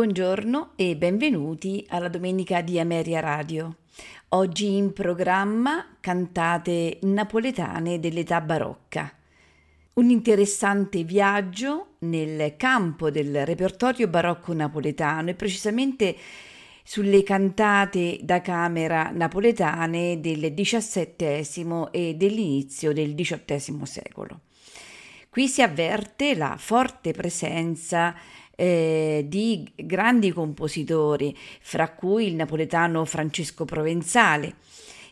Buongiorno e benvenuti alla domenica di Ameria Radio. Oggi in programma cantate napoletane dell'età barocca. Un interessante viaggio nel campo del repertorio barocco napoletano e precisamente sulle cantate da camera napoletane del XVII e dell'inizio del XVIII secolo. Qui si avverte la forte presenza eh, di grandi compositori, fra cui il napoletano Francesco Provenzale.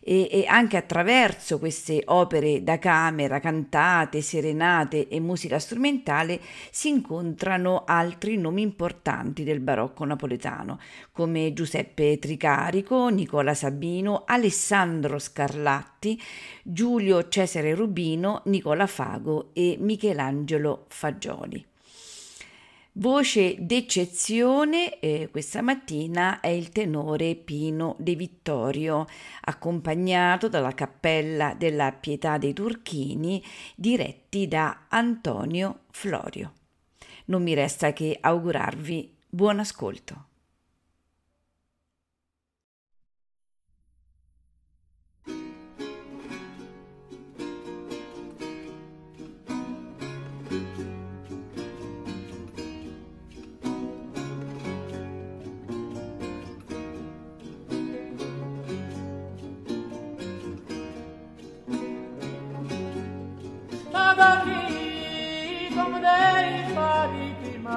E, e, anche attraverso queste opere da camera, cantate, serenate e musica strumentale si incontrano altri nomi importanti del barocco napoletano, come Giuseppe Tricarico, Nicola Sabino, Alessandro Scarlatti, Giulio Cesare Rubino, Nicola Fago e Michelangelo Fagioli. Voce d'eccezione eh, questa mattina è il tenore Pino De Vittorio, accompagnato dalla Cappella della Pietà dei Turchini, diretti da Antonio Florio. Non mi resta che augurarvi buon ascolto.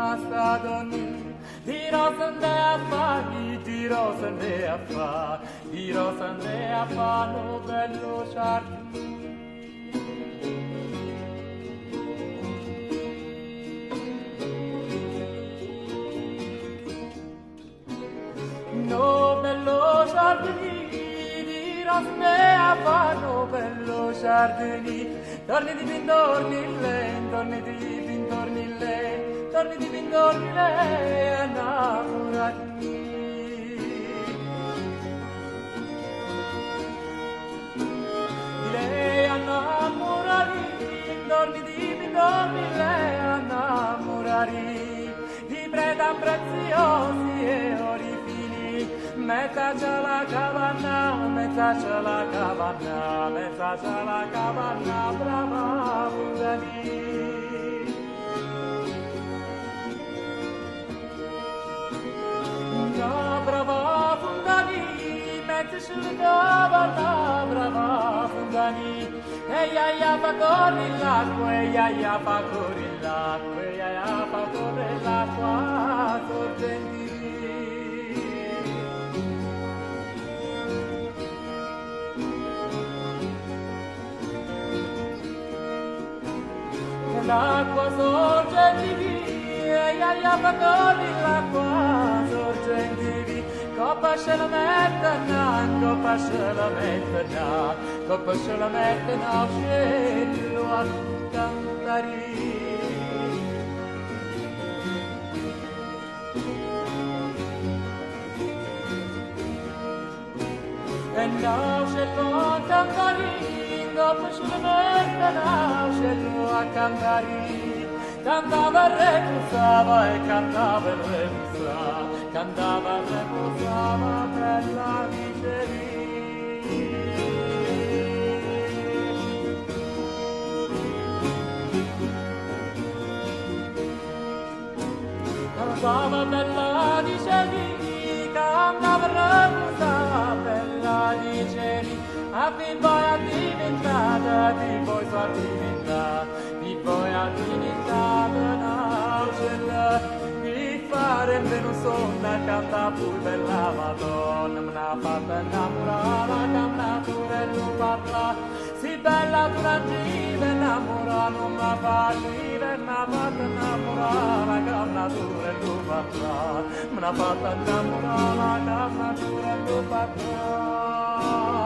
Mastadoni Dirò Sandeafa, dirò Sandeafa Dirò Sandeafa, lo bello sciarpino fanno bello giardini, torni di pintorni lei, torni di pintorni lei. torni di bindorni lei è innamorati di lei innamorati torni di bindorni lei è innamorati di preda preziosi e ori fini metà c'è la cavanna metà c'è la cavanna metà c'è la cavanna brava da brava fundani met da la brava fundani. E ya ya fa corri l'acqua e ya ya fa corri l'acqua e ya ya fa corri l'acqua sorgenti. L'acqua sorge di via, ia ia fa corri l'acqua seviri Copa solamente na, copa solamente na la solamente na, uccello a cantare E now uccello a cantare Copa solamente na, uccello a cantare Cantava e recuzzava e cantava e recuzzava cantava e posava per la miseria. Cantava per la miseria, cantava e posava per la miseria. A fin poi a diventata, di voi sua divinità, di voi a divinità, mare nu somna cam da pulver la madon mna fata namurala cam da pulver nu parla si bella turangive namura nu ma fallive mna fata namurala cam da pulver nu parla mna fata namurala cam da pulver nu parla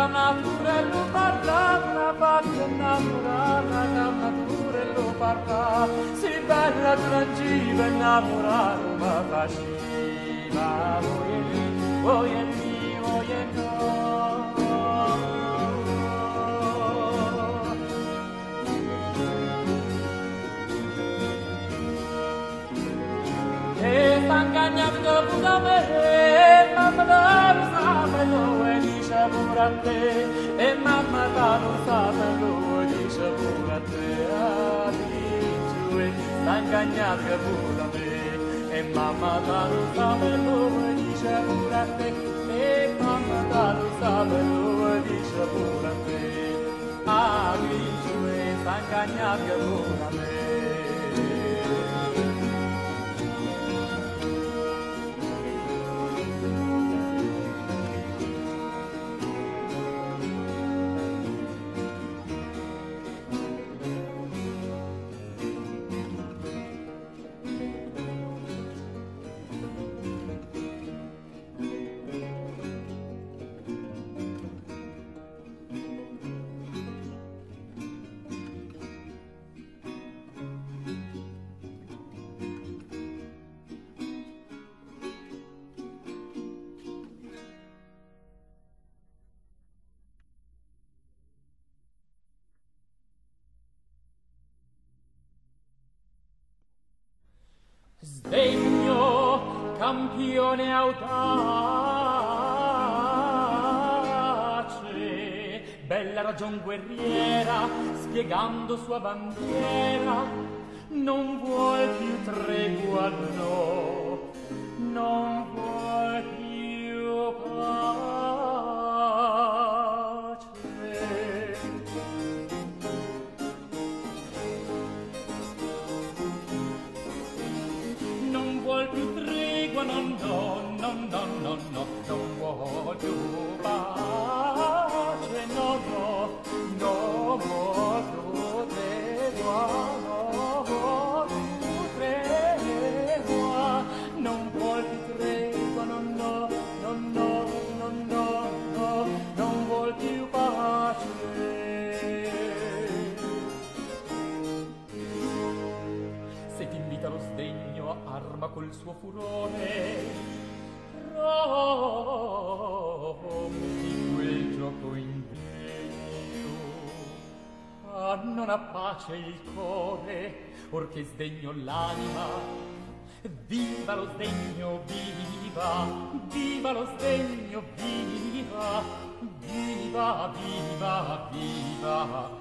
la natura e da naturello parlava, fatta innamorata da naturello parlava, si bella trangiva innamorata ma faceva, voi e lì, voi e lì, voi e no. E manca neanche dopo da me, mamma da i e mamma ta non sa perdo di shaburate, tanganyaka burame, e mamma ta non sa perdo di shaburate, e mamma ta non sa perdo di shaburate, a vincere, tanganyaka burame. pace il cuore or che sdegno l'anima. Viva lo sdegno viva viva lo sdegno viva, viva viva viva. viva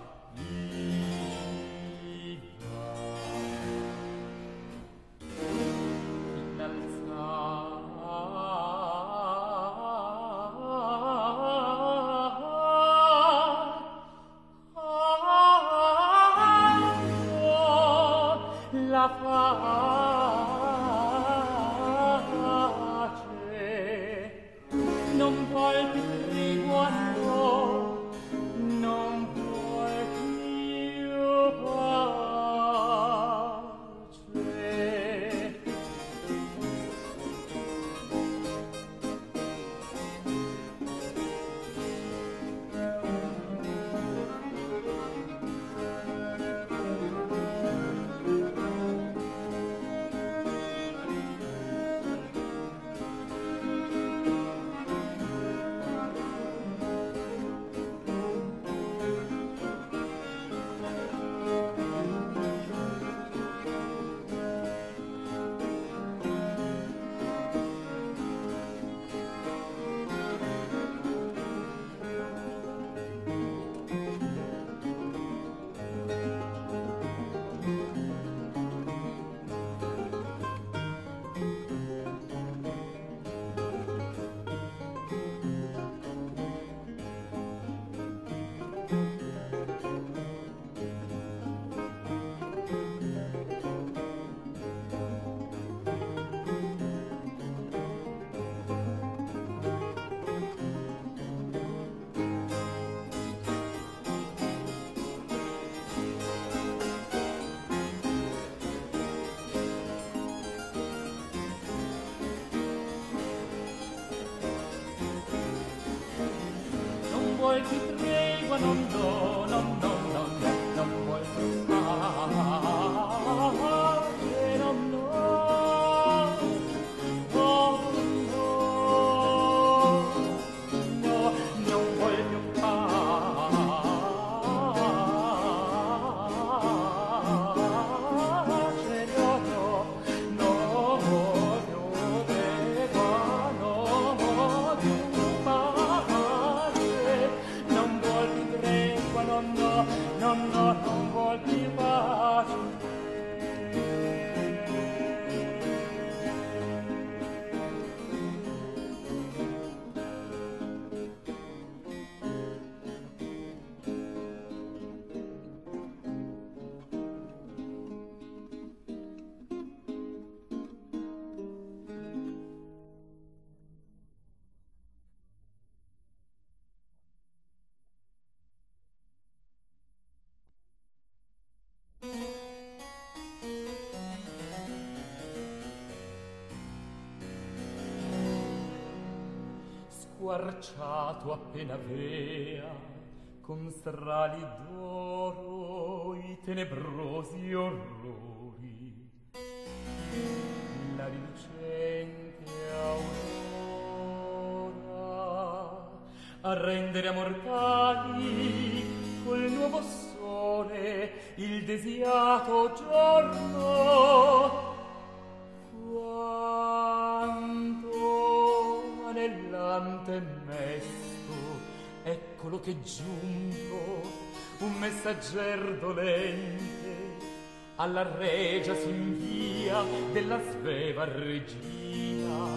squarciato appena vea con strali d'oro i tenebrosi orrori. La rilucente aurora a rendere a mortali col nuovo sole il desiato giorno giunto un messagger dolente alla regia s'invia della sveva regina.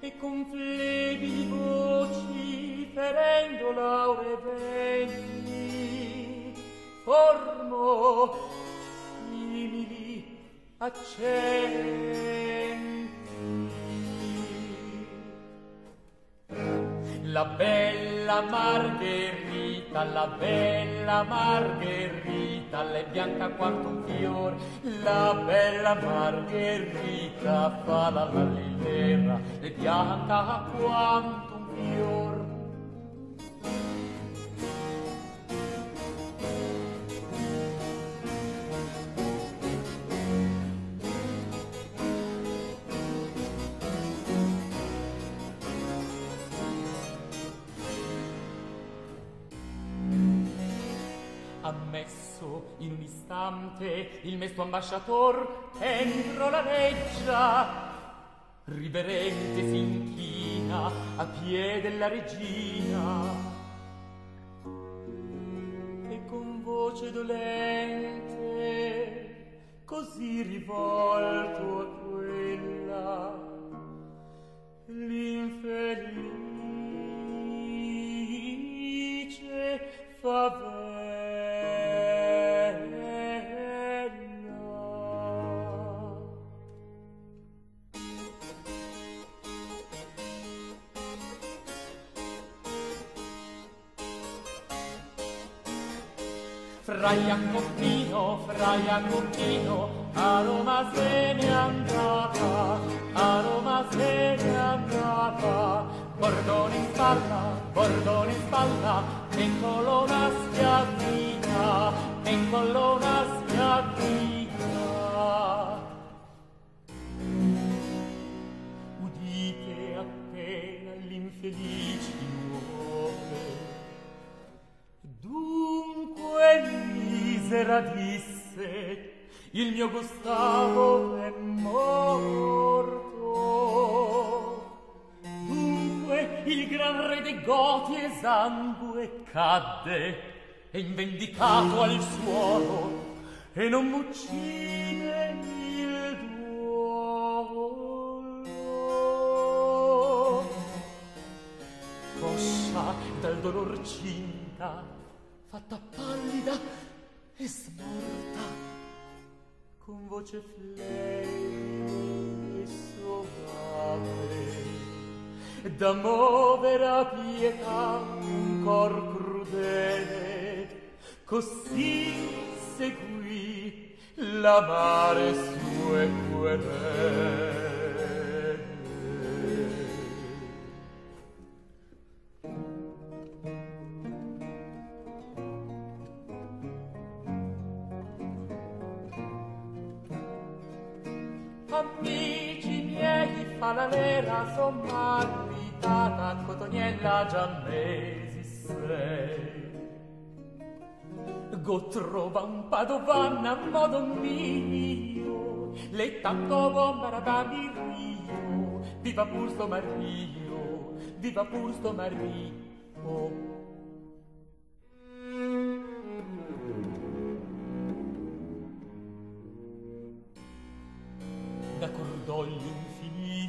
E con flebili voci ferendo l'aure venti formo simili accenti. La bella Margherita, la bella Margherita, le bianca quanto un fior. La bella Margherita fa la lillera, le bianca quanto istante il mesto ambasciator entro la reggia. Riverente s'inchina a piede la regina. E con voce dolente così rivolto a quella fra Jacopino, fra Jacopino, a Roma se ne andata, a Roma se ne andata. Bordone in spalla, bordone in spalla, e colonna schiavina. il mio Gustavo è morto. Dunque il gran re dei Goti esangue cadde e invendicato al suolo e non m'uccide il duolo. Coscia dal dolor cinta, fatta pallida e smorta, con voce flei suave da movera a pietà un cor crudele così seguì la mare sue querele la vera sommarmitata cotoniella mesi sei. Go trova un padovanna a modo mio, le tanto bombara da mi rio, viva pur Mario, viva pur Mario. da cordoglio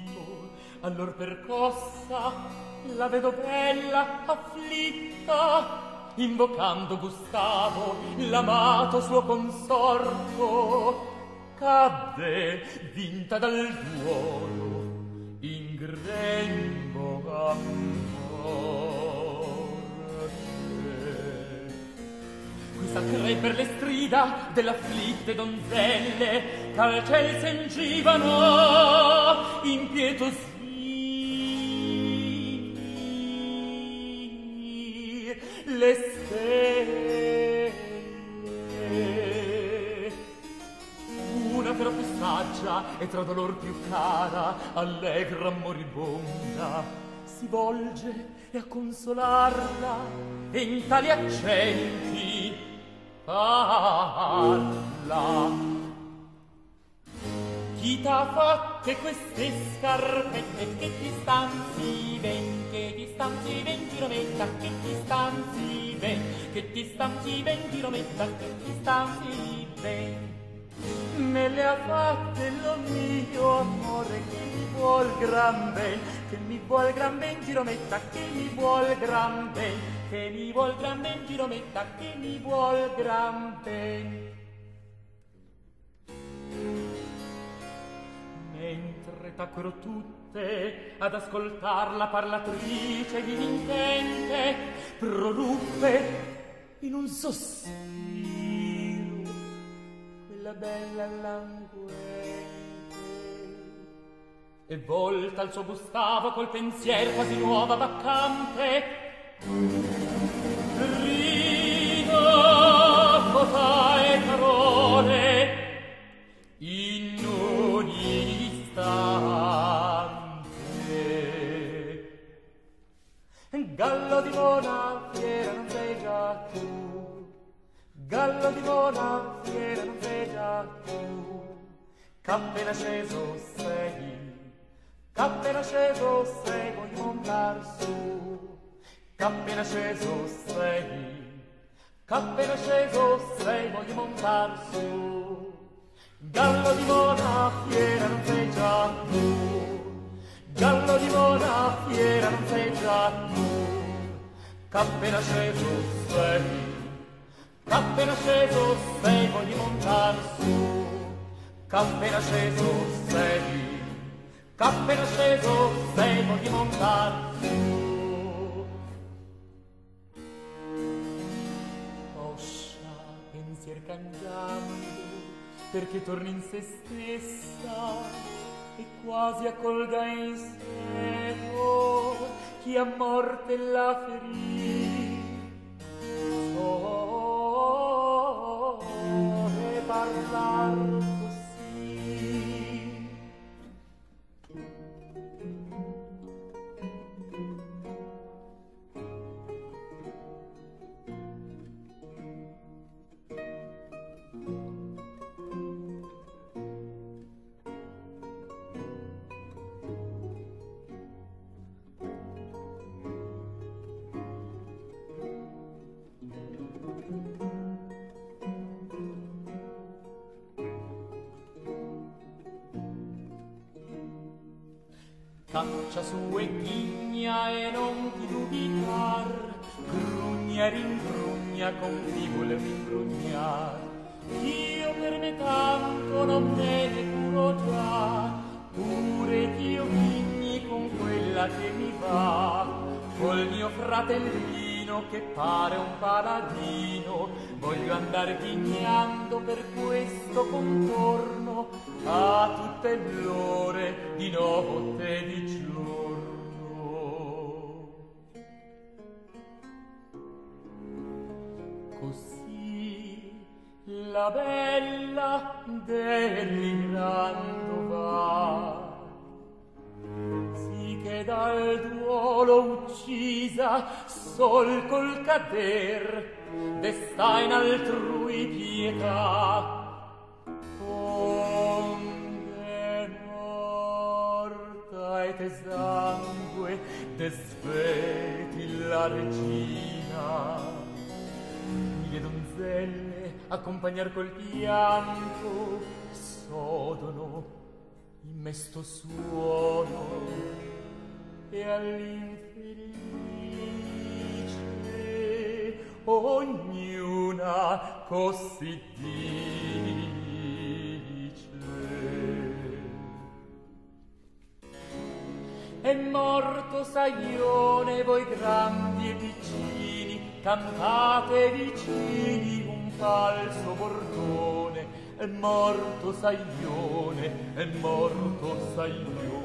marito allor percossa la vedo bella afflitta? Invocando Gustavo l'amato suo consorto cadde vinta dal duolo in grembo. Saprei per le strida dell'afflitte donzelle Ch'al ciel s'engivano impietosì Le stelle Una però più saggia e tra dolor più cara Allegra moribonda si volge e a consolarla e in tali accenti palla chi t'ha fatte queste scarpette? Che ti stanzi ben che ti stanzi ben girometta che ti stanzi ben che ti stanzi ben girometta che ti stanzi ben me le ha fatte lo mio amore che mi vuol gran ben che mi vuol gran ben girometta che mi vuol gran ben che mi vuol gran ben girometta che mi vuol gran ben. Mentre tacquero tutte ad ascoltar la parlatrice di intente proruppe in un sospiro bella bella languente. E volta al suo Gustavo col pensier quasi nuova vaccante. Rido cota e parole in un istante. Gallo di mona fiera non sei tu gallo di mona fiera non sveglia tu Cappena sceso sei cappena sceso sei voglio montar su. Cappena sceso sei cappena sceso sei voglio montar su. Gallo di mona fiera non sveglia tu Gallo di mona fiera non sveglia tu Cappena sceso sei cappena sceso sei, voglio montar su. Cappena sceso sei, cappena sceso sei, voglio montar su. cangiando perché torni in se stessa e quasi accolga in sé chi a morte la ferì love. cader desta in altrui pietà. Onde morta et sangue desveti la regina. Le donzelle accompagnar col pianto sodono in mesto suono e all'infinito ognuna così dice. È morto Saione, voi grandi e piccini, cantate vicini un falso bordone. È morto Saione, è morto Saione.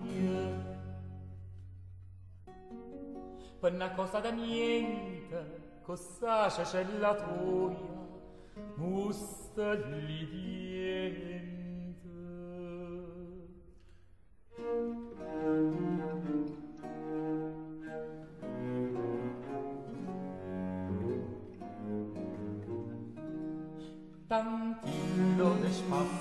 niente per una cosa da niente cosa c'è la tua musta lì diente Tantino de spazio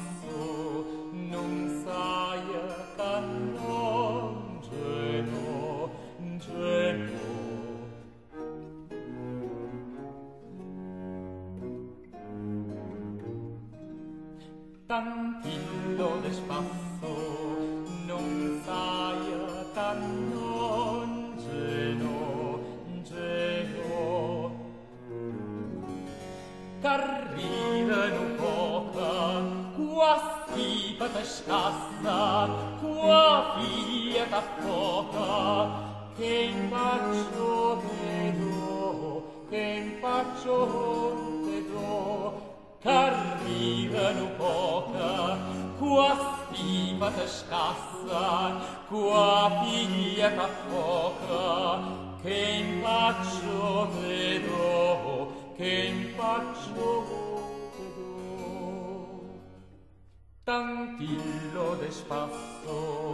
passou.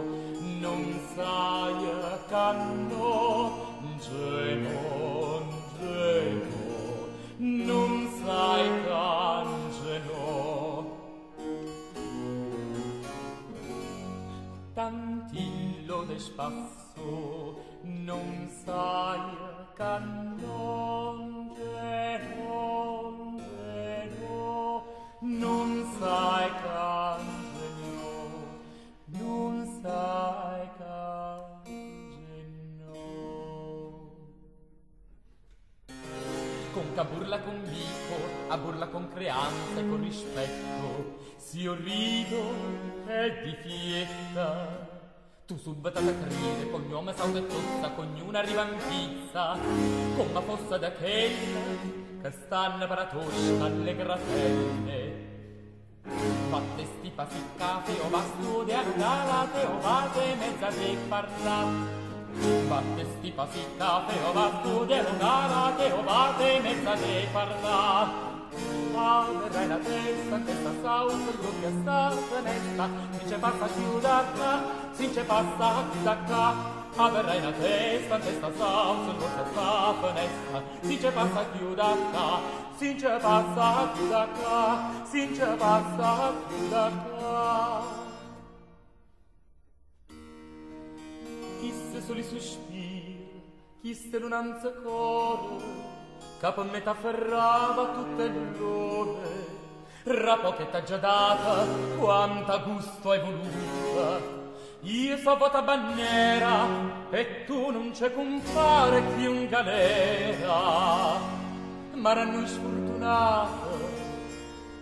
di fiesta tu subito da crede cognome sa tozza cognuna rivampizza come fossa da chella che stanno per tosca alle graselle fatte sti pasiccate o vasto a andalate o vate mezza de parla. Fatte sti pasiccate o vasto de andalate o vate mezza de parla. Madre la testa, questa salsa, il gruppo è stata nesta, si c'è passa più da qua, si c'è passa da qua. Avrai la testa, testa salsa, il gruppo è stata nesta, si c'è passa più da qua, si c'è passa più da qua, si c'è passa più da qua. Chiste soli sospiri, chiste lunanza coro, Capon metaferrava tutte due, rapochetta già data, quanta gusto hai voluta. Io so vota banniera, e tu non c'è compare chi un galera. Ma ranno sfortunato,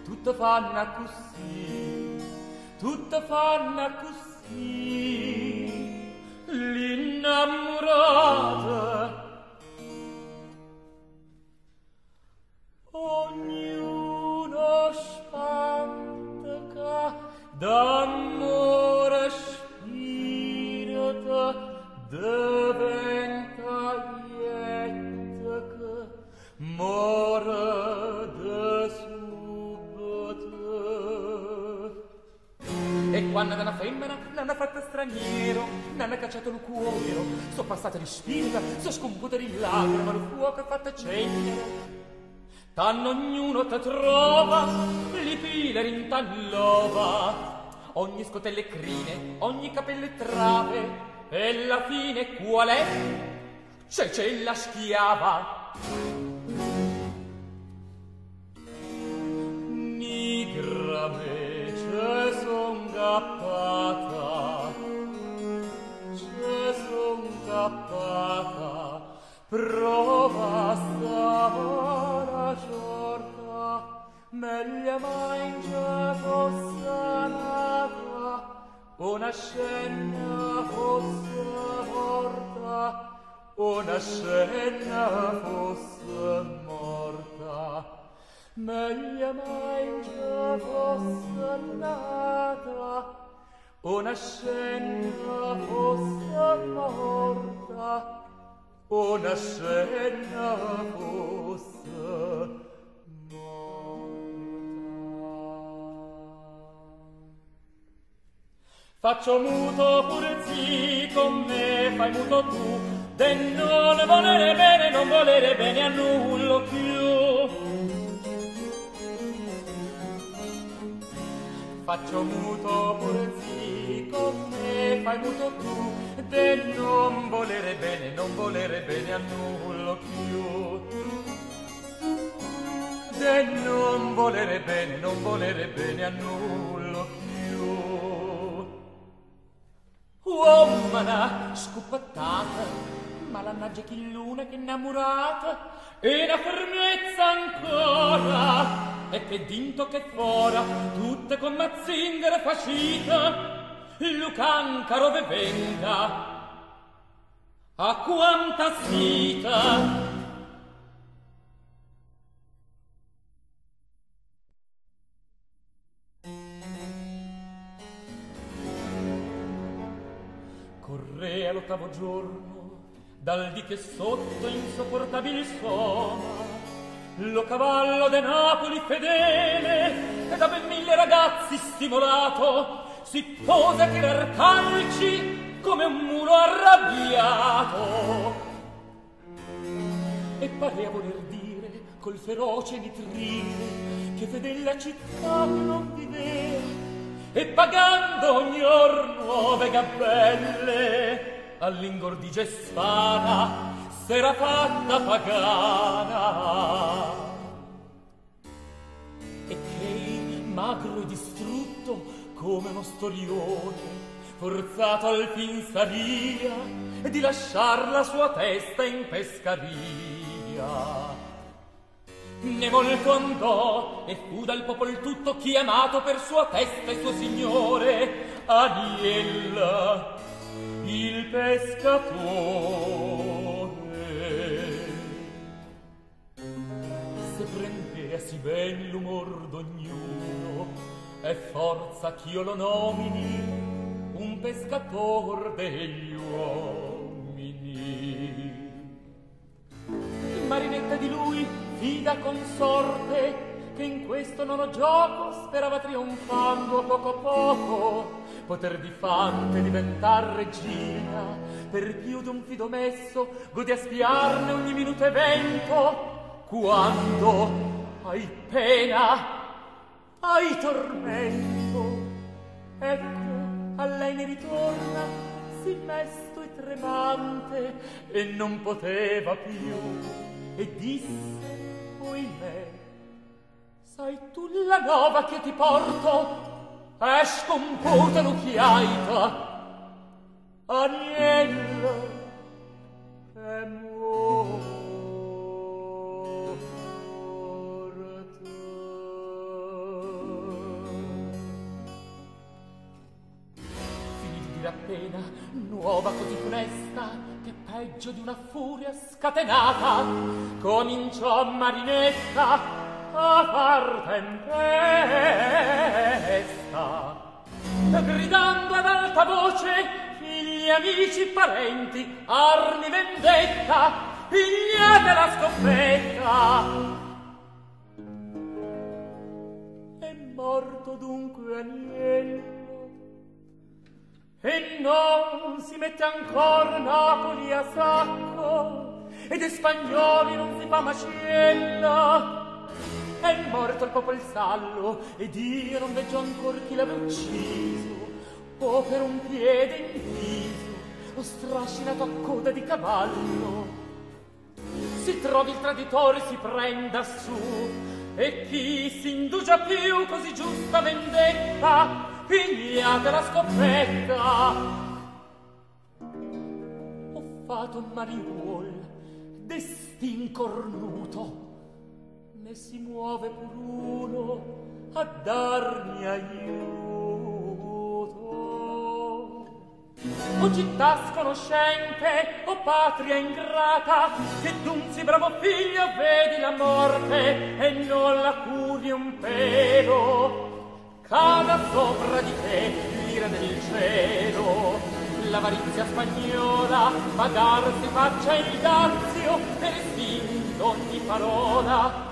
tutto fanno così, tutto fanno così. L'innamorata ognuno spantaca d'amore spirito diventa lieta che mora de subito. E quando da una femmina ha fatto straniero ha cacciato il cuore so passata di spirita so scomputa di lacrima il fuoco è fatta cendere Tan ognuno te trova, li piler in tallova, ogni scotelle crine, ogni capelle trave, e la fine qual è? C'è c'è la schiava. Nigra me c'è son gappata, c'è son gappata, prova a giorta, meglio mangia fosse nata, una scena fosse morta, una scena fosse morta. Meglio mangia fosse nata, una scena fosse morta, una scena fosse Faccio muto pure zi con me fai muto tu, de non volere bene, non volere bene a nullo più. Faccio muto pure zi con me fai muto tu, de non volere bene, non volere bene a nullo più. De non volere bene, non volere bene a nullo più. Uomana scopattata, ma la chi luna che innamorata, e la fermezza ancora, e che dinto che fora, tutta con mazzingare fascita, Lucan caro venga a quanta sita. Correa l'ottavo giorno dal di che sotto insopportabil suona lo cavallo de Napoli fedele e da ben mille ragazzi stimolato si pose a tirar calci come un muro arrabbiato. E parea voler dire col feroce nitrite che fedella città che non vivea e pagando ogni or nuove gabelle all'ingordigia spada s'era fatta pagana. E che magro e come uno storione forzato al fin saria di lasciar la sua testa in pescaria ne molto andò e fu dal popol tutto chiamato per sua testa e suo signore Adiel il pescatore. Se prendea si ben l'umor d'ognuno e forza ch'io lo nomini un pescator degli uomini. Marinetta di lui fida consorte che in questo nono gioco sperava trionfando a poco a poco poter di fante diventar regina per più d'un fido messo gode a spiarne ogni minuto evento quando hai pena ai tormento. Ecco a lei ne ritorna si mesto e tremante e non poteva più. E disse oimè sai tu la nova che ti porto? È scomputa l'occhiaita agnello è nuova così funesta che peggio di una furia scatenata cominciò Marinetta a far tempesta. Gridando ad alta voce figli, amici, parenti armi, vendetta pigliate la scoppetta è morto dunque Aniello E non si mette ancora Napoli a sacco, ed e spagnoli non si fa macella. È morto il popolo sallo, ed io non veggio ancor chi l'aveva ucciso, o per un piede in viso, o strascinato a coda di cavallo. Si trovi il traditore, si prenda su, e chi si indugia più così giusta vendetta, pigliate la scoppetta ho fatto un mariuol destin cornuto. Ne si muove pur uno a darmi aiuto. O città sconoscente o patria ingrata che dunzi bravo figlio vedi la morte e non la curi un pelo. Cada sopra di te l'ira del cielo, l'avarizia spagnola, pagarsi faccia il dazio, per spinto ogni parola,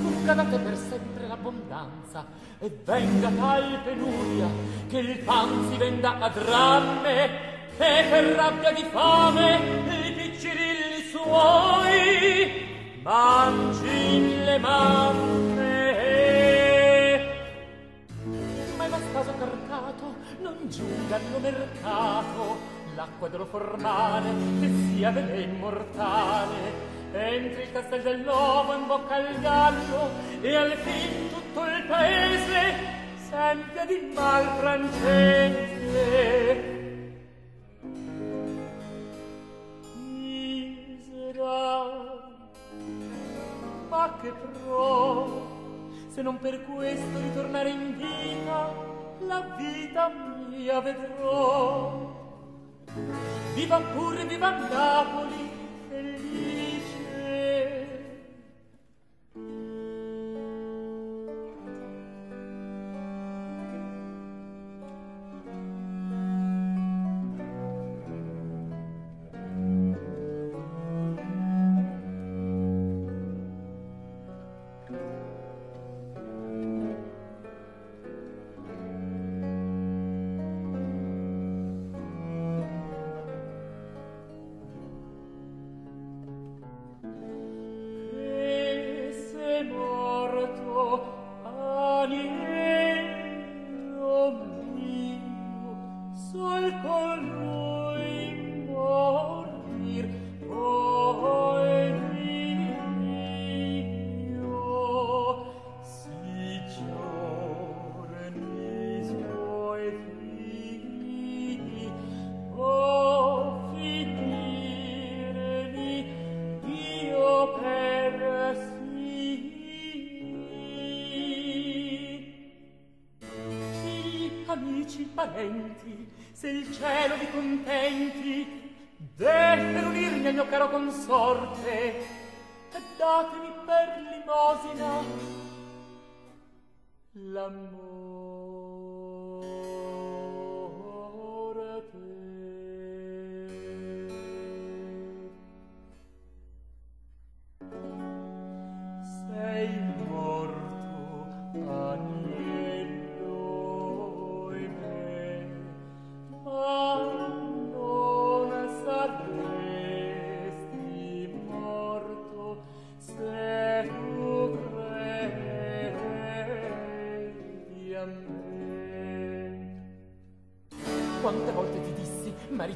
Fugga da te per sempre l'abbondanza e venga tal penuria che il pan si venda a dramme e per rabbia di fame i piccirilli suoi mangi le mamme. non giungano mercato l'acqua dello formale che sia velen immortale. Entri il castel del in bocca al gallo e al fin tutto il paese sente di mal francese. Ma che pro se non per questo ritornare in vita la vita mia vedrò viva pure viva Napoli felice. se il cielo vi contenti per unirmi al mio caro consorte e datemi per limosina. L'amore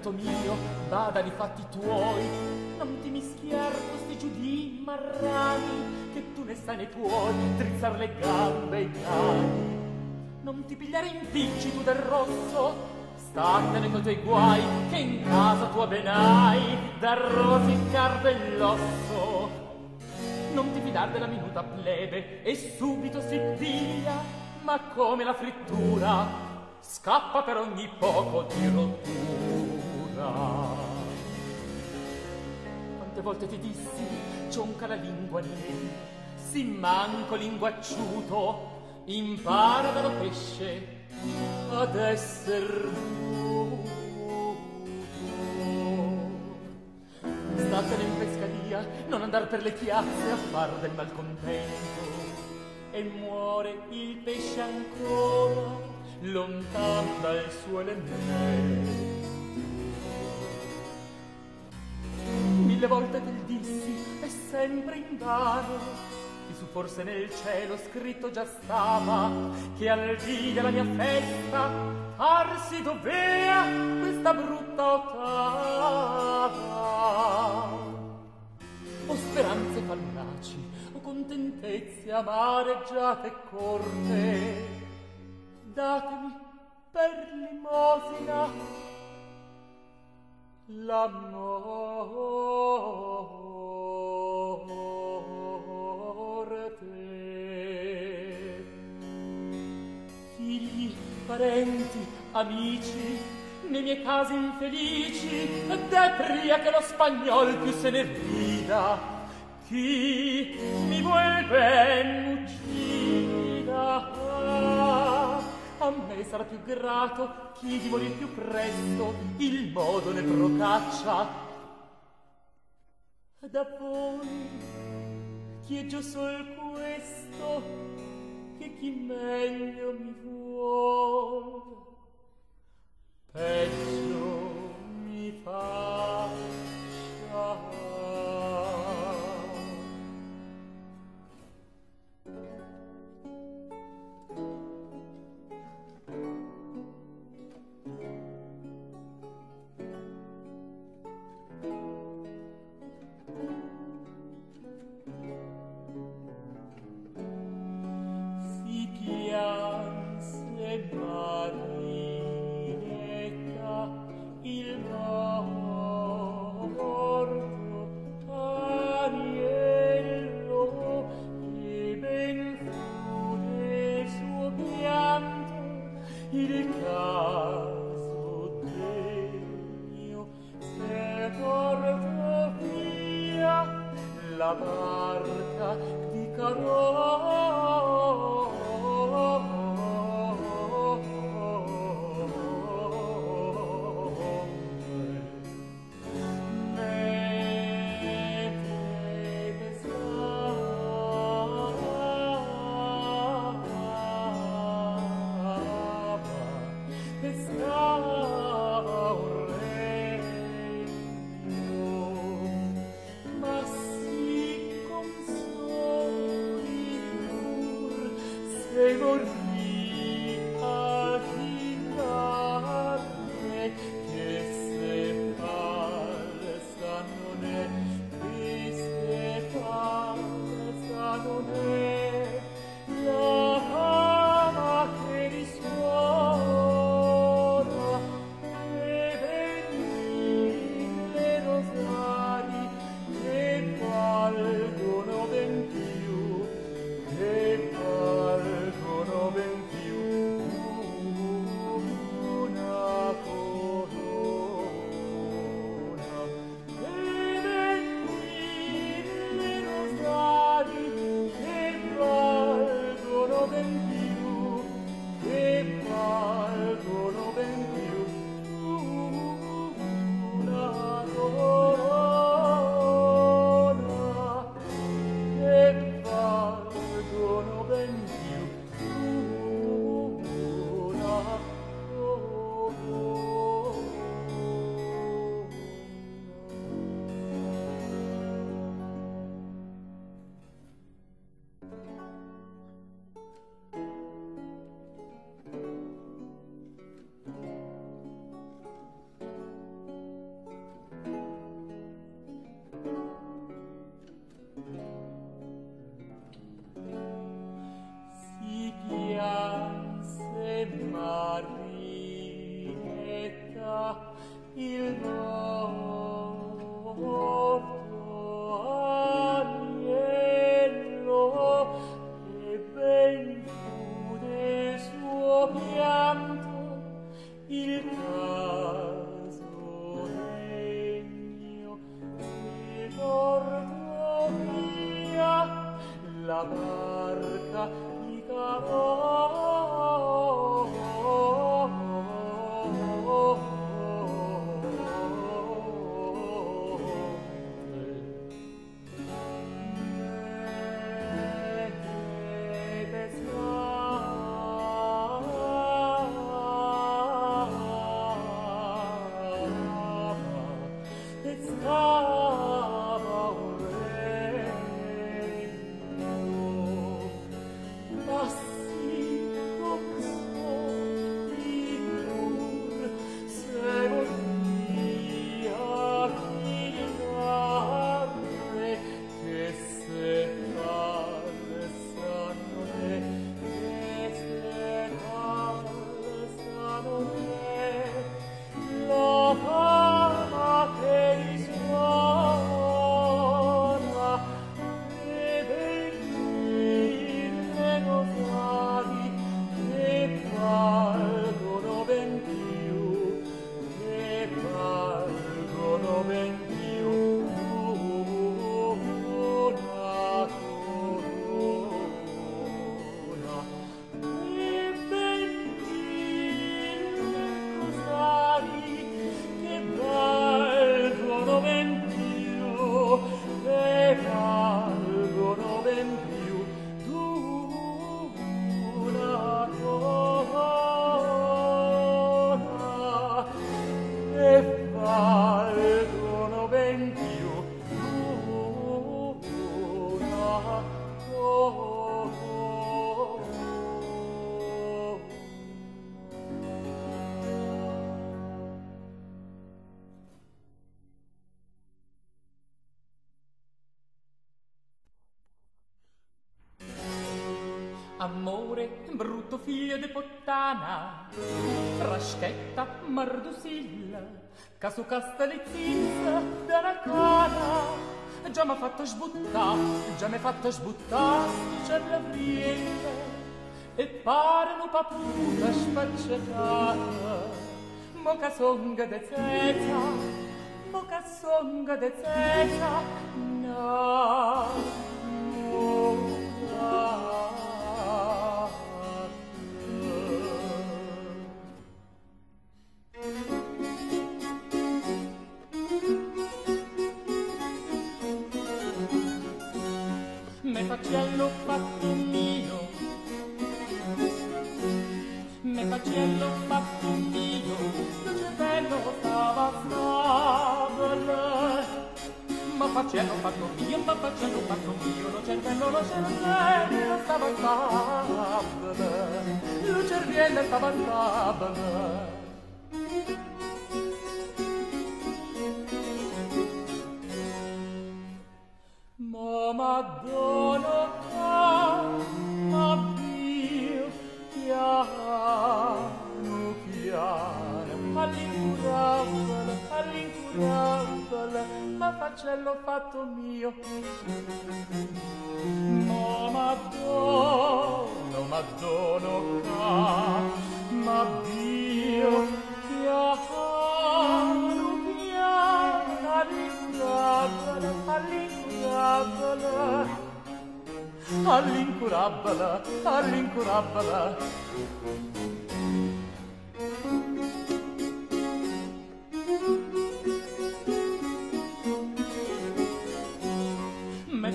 marito mio, vada nei fatti tuoi, non ti mischiar questi giudì marrani, che tu ne sai ne puoi drizzar le gambe ai cani. Non ti pigliare impicci tu del rosso, statene coi tuoi guai, che in casa tua ben hai, da rosicar dell'osso. Non ti fidar della minuta plebe, e subito si piglia, ma come la frittura, scappa per ogni poco di rottura. Quante volte ti dissi, cionca la lingua lì, si manco linguacciuto, impara dallo pesce ad esser muto. Statene in pescaria, non andar per le piazze a far del malcontento. E muore il pesce ancora, lontan dal suo elemento. Mille volte te dissi, e sempre in vano, su forse nel cielo scritto già stava, che al dì della mia festa ar si dovea questa brutta ottava. O speranze fallaci, o contentezze amareggiate e corte, datemi per limosina l'amore te. figli parenti amici nei miei casi infelici depria che lo spagnol più se ne rida chi mi vuol ben uccida A me sarà più grato chi di morir più presto il modo ne procaccia. Da voi chieggio sol questo che chi meglio mi vuol Diana, Fraschetta Mardusilla, Casu su Castellizzizza dalla cara già m'ha fatto sbuttà, già m'ha fatto sbuttà, c'è la vriella, e pare nu paputa spacciatata, moca songa de zeta, moca songa de zeta, no.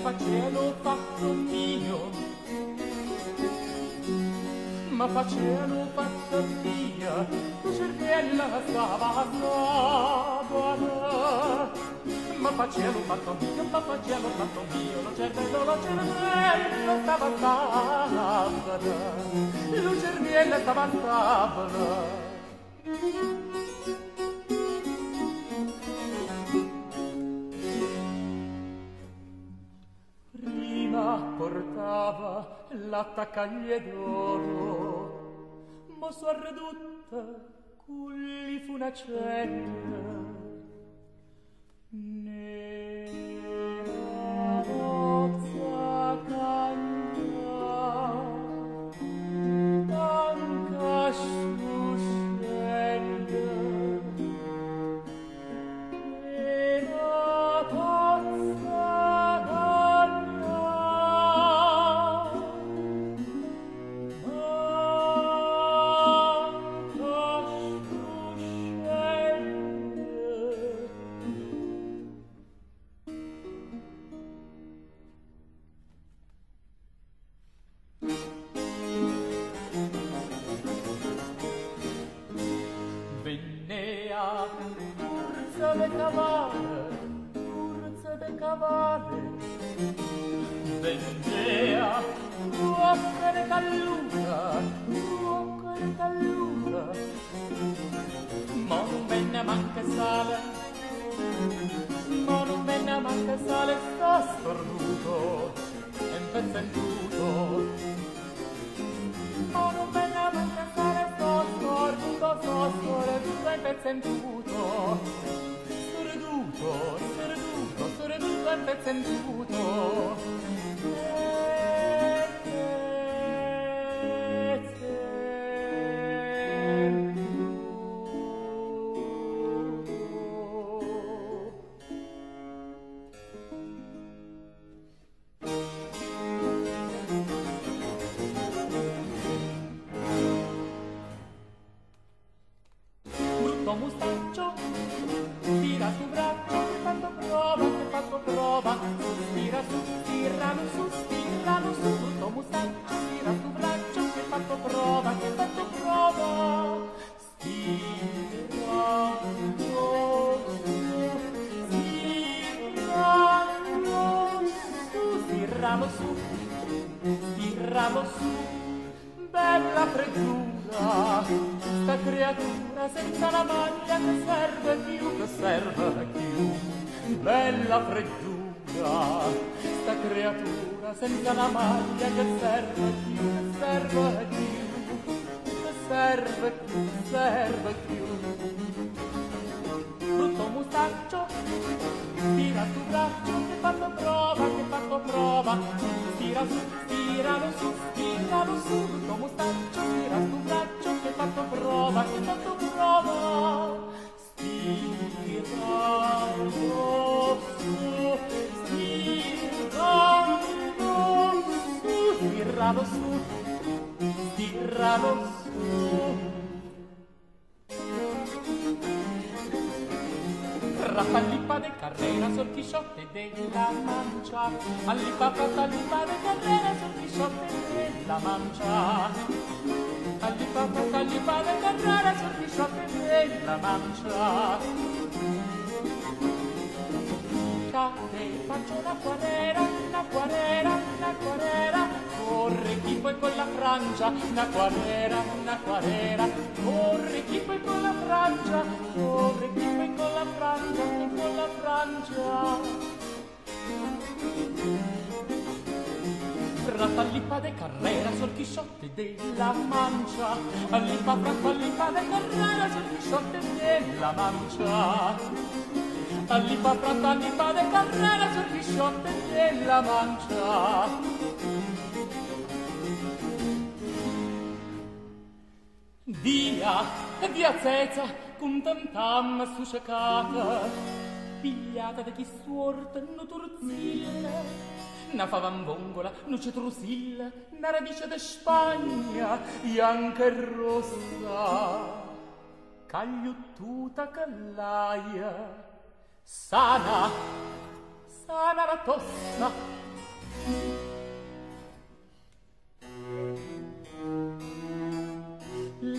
fa cielo fatto mio. Ma facielo fatto mia tu cervella stava a ma facielo fatto mio ma facielo fatto mio lo cervello lo cervello stava a lo cervello stava a l'attaccaglie d'oro, mosso arreduta, culli fu una cella, trova Tira su, tiralo su, tiralo su Il tuo mustaccio, tira su braccio Che fatto prova, che fatto prova. Stiralo su, stiralo su Stiralo su, Bella freddura, sta creatura senza la maglia che serve più, che serve più, bella freddura. Che serve più, serve più. Brutto mustaccio, tira su braccio, che fatto prova, che fatto prova, tira su, tiralo su, tiralo su, brutto mustaccio, sorte de la mancha. Ali papa talipa de carrera son mi sorte de la mancha. Ali papa talipa de carrera son mi sorte de la mancha. Cate, faccio la cuadera, la cuadera, la cuadera, la cuadera corre chi poi con la Francia, una quadera, una quadera, corre chi poi con la Francia, corre chi poi con la Francia, chi con la Francia. Ratallipa de carrera sul Chisciotte della Mancia, Allipa fratallipa de carrera sul Chisciotte della Mancia. Allipa fratallipa de carrera sul Chisciotte della Mancia. Via, via Zeza, cum tantam suscecată, Pigliata da chi suortă, nu turzile, Una favambongola, no cetrusilla, na radice de Spagna, e rossa, Cagliottuta callaia, Sana, sana la tossa,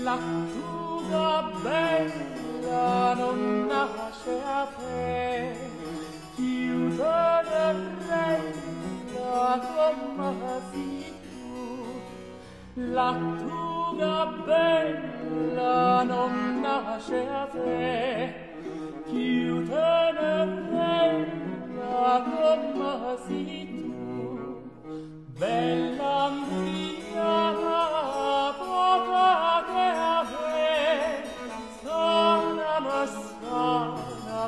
la tua bella nasce a te. Chiusa la reina come si tu la tua bella nasce a te. Chiusa la reina come si tu bella mia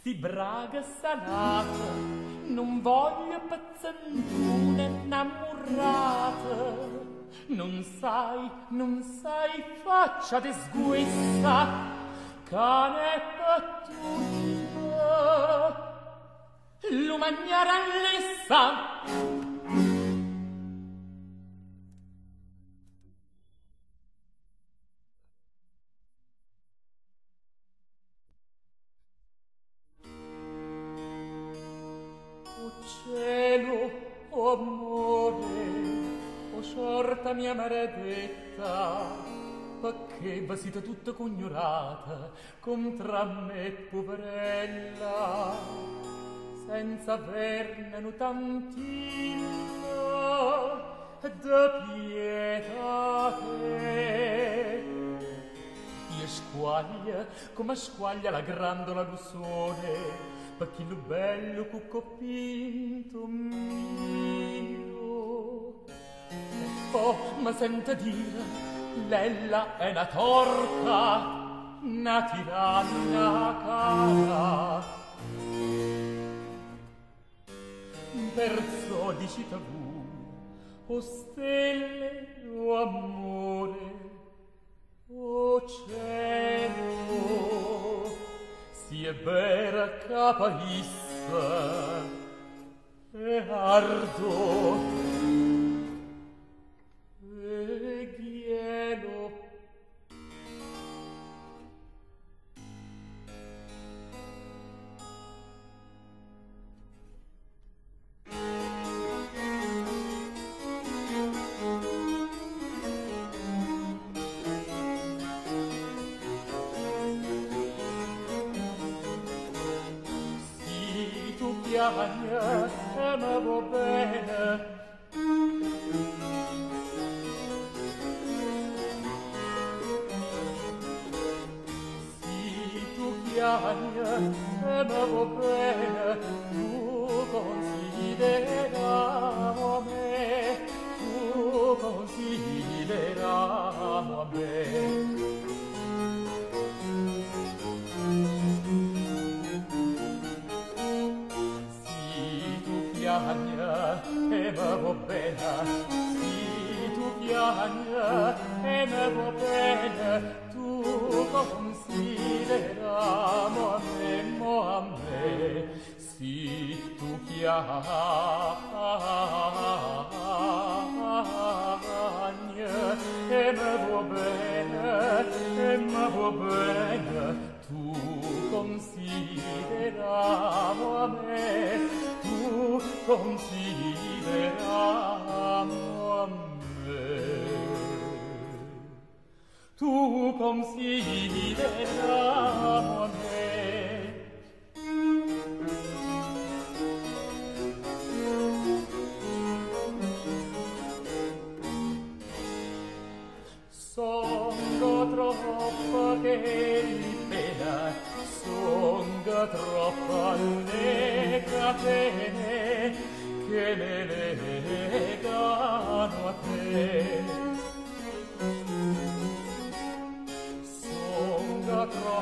Sti braga sanata, non voglio pazzanduna innamorata. Non sai, non sai faccia di sguissa, cane pattuta. L'umagnara lessa, maledetta perché basita tutta cognorata contra me poverella senza averne nutantina de pietà che e squaglia come squaglia la grandola d'ussone perché lo bello cuccopinto mio oh ma sente dire Lella è una torta una tiranna cara verso di cittadù o stelle o amore o cielo si è vera caparissa e ardo.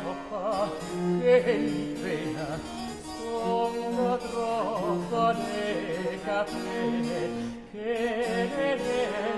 troppa che mi frena sono troppa negate che ne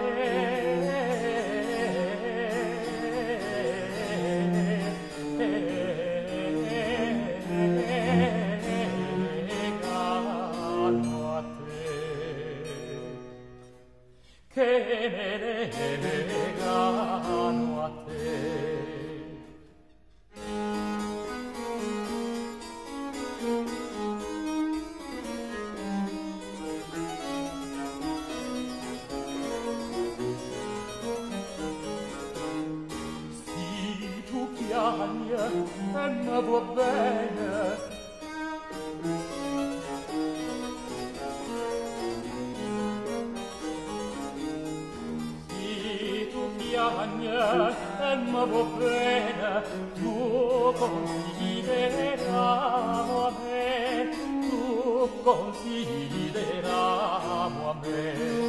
consideramo a me.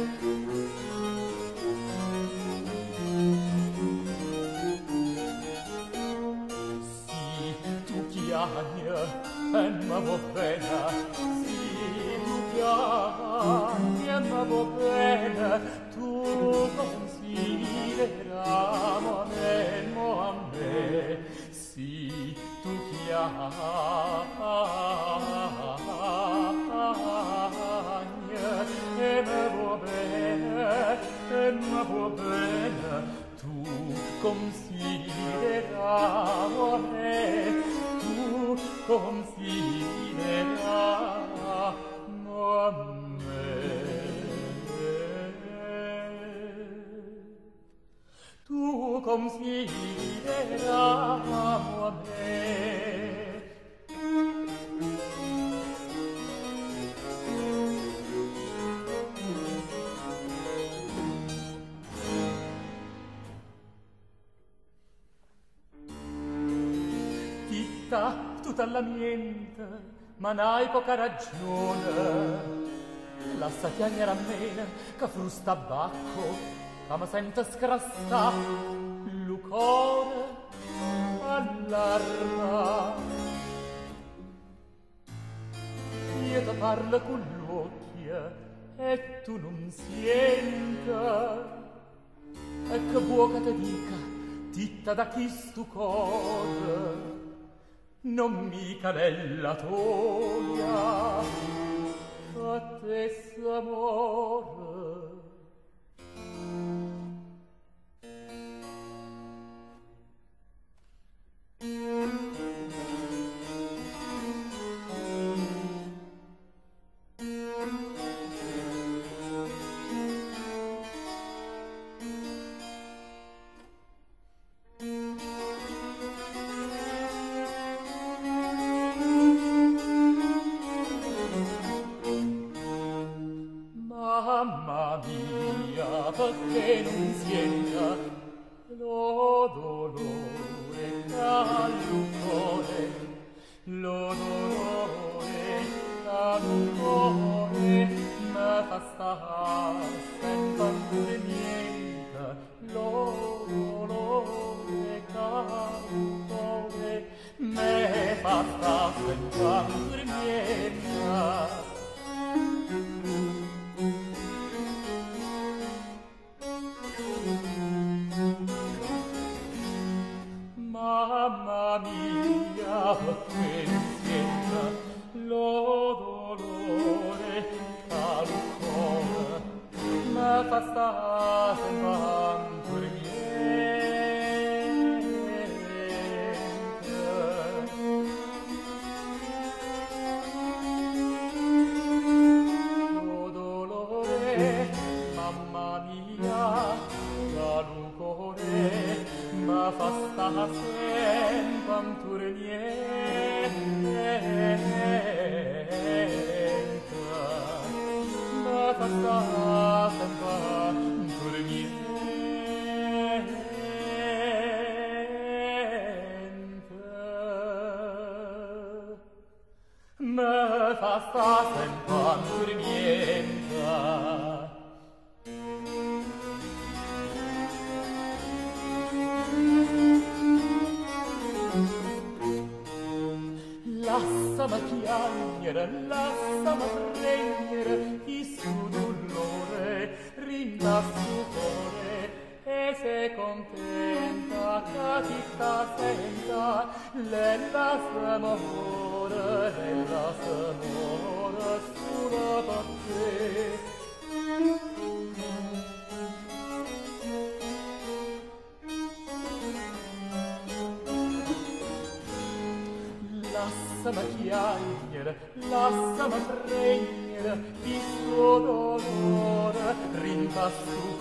ma n'hai poca ragione. Lassa chiagnere a me, che frusta bacco, che mi sento scrasta, lucore, allarma. Io ti parlo con l'occhio, e tu non sienta. E che vuoi che ti dica, titta da chi stu cuore, non mica nella toia a te s'amore prendere, lasciamo prendere il suo dolore, rinda suo cuore, e se contenta, capita senta, le lasciamo amore, le lasciamo amore, sulla pace. prendere il suo dolore rimbassu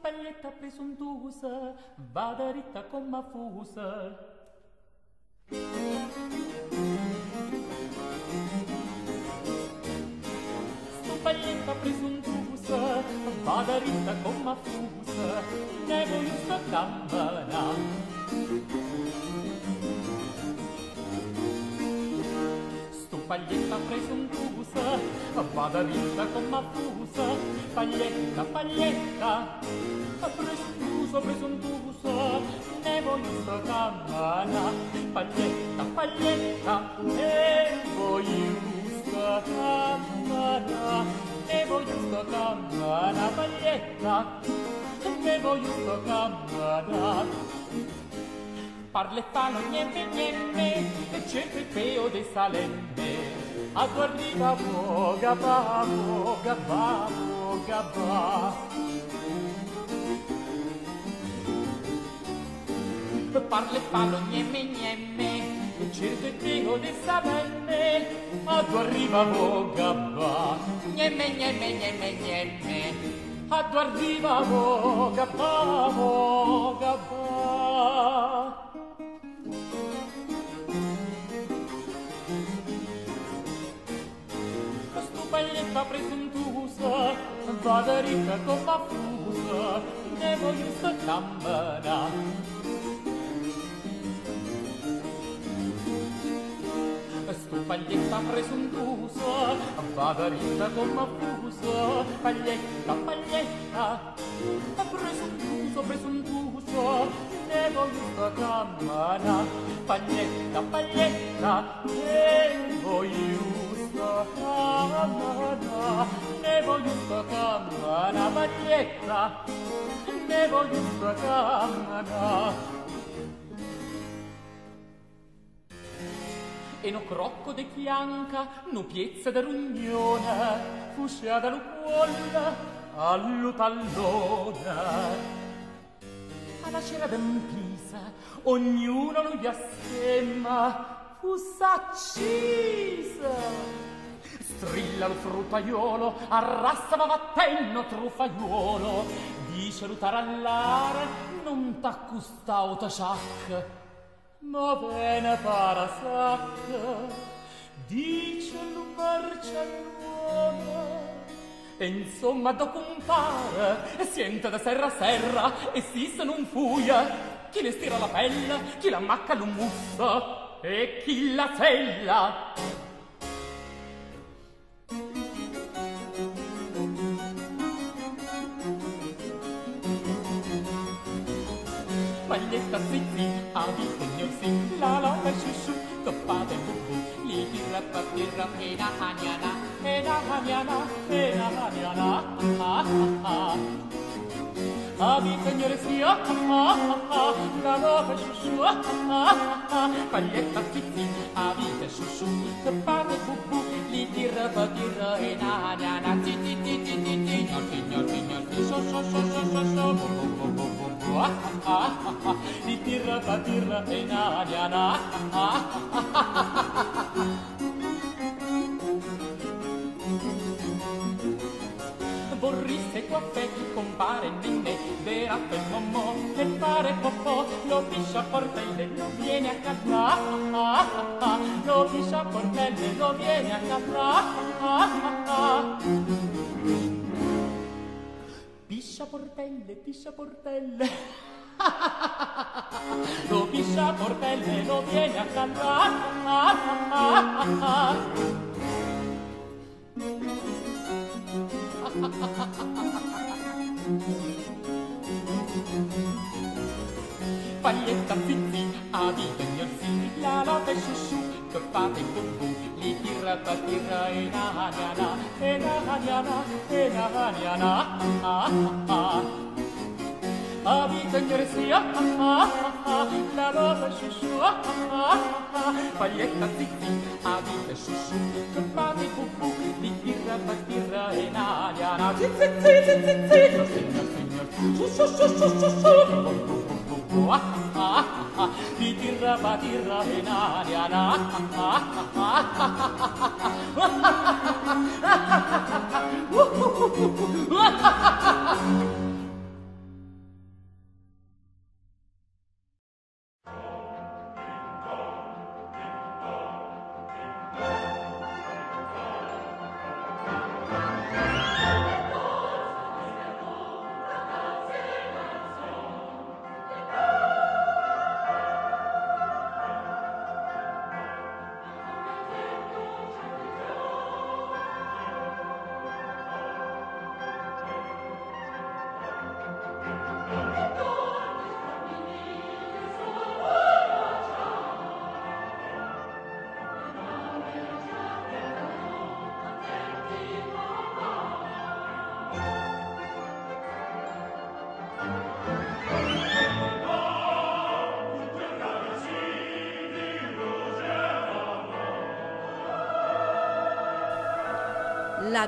paglietta presuntuosa, vada ritta con mafusa. sto Stupaglietta presuntuosa, vada ritta con mafusa, ne voglio sta sto Stupaglietta presuntuosa, vada vita con mafusa paglietta, paglietta, presuntuoso, presuntuosa, ne voglio sta campana, paglietta, paglietta, ne voglio sta campana, ne voglio sta campana, paglietta, ne voglio sta campana. Parle fano niente niente, e c'è il peo de Salente, a dormiva boga voga va voga va voga va parle palo nieme nieme e certo il pigo di savenne a tu arriva voga va nieme nieme nieme nieme a tu arriva voga voga ba. troppa presuntuosa, va dritta con fusa, ne voglio sta cammina. Sto paglietta presuntuosa, va dritta troppa fusa, paglietta, paglietta, presuntuosa, presuntuosa, ne voglio sta cammina. Paglietta, paglietta, ne voglio campana, ne voglio sta campana, baglietta, ne voglio sta campana. E no crocco de chianca, no piezza da rugnona, fuscia da lucuolla, allo tallona. Alla cera d'empisa, ognuno lo gli usaccisa strilla lo fruttaiolo arrassa va vattenno truffaiolo di salutare non t'accustau ta sciac ma bene para sac dice lo marcelluomo E insomma do compare e sienta da serra a serra e si se non fuia. Chi le stira la pelle chi la macca l'ummussa e chi la sella? Maglietta sì sì, a segno sì, la la la su su, toppa bubu, lì tirra pa tirra, e na haniana, e na haniana, e na haniana, ah ah ah a mi ah ah, la roba su su paglietta fitti a vite su su te parla bu bu li dirra ba dirra e na na na ti ti ti ti ti ti gnocchi gnocchi gnocchi so so so so so so bu bu bu bu bu bu li dirra ba dirra e na na na ah Vorrisse quaffè compare ninne vera per mommo e fare popò lo piscia portelle lo viene a casa lo piscia portelle lo viene a casa Piscia portelle, piscia portelle. Lo piscia portelle, lo viene a cantare. Paglietta fitti, adi degnersi, la lata e shushu, che fate bubu, li tira pa tira e na haniana, e na haniana, e na haniana, ah ah ah. Habita in Gersia, la rosa shushu, paglietta zitti, abita shushu, campate cucù, di birra per birra in aria, na zitti, zitti, zitti, signor, signor, shushu, shushu, shushu, di birra per birra in aria, na, Uh,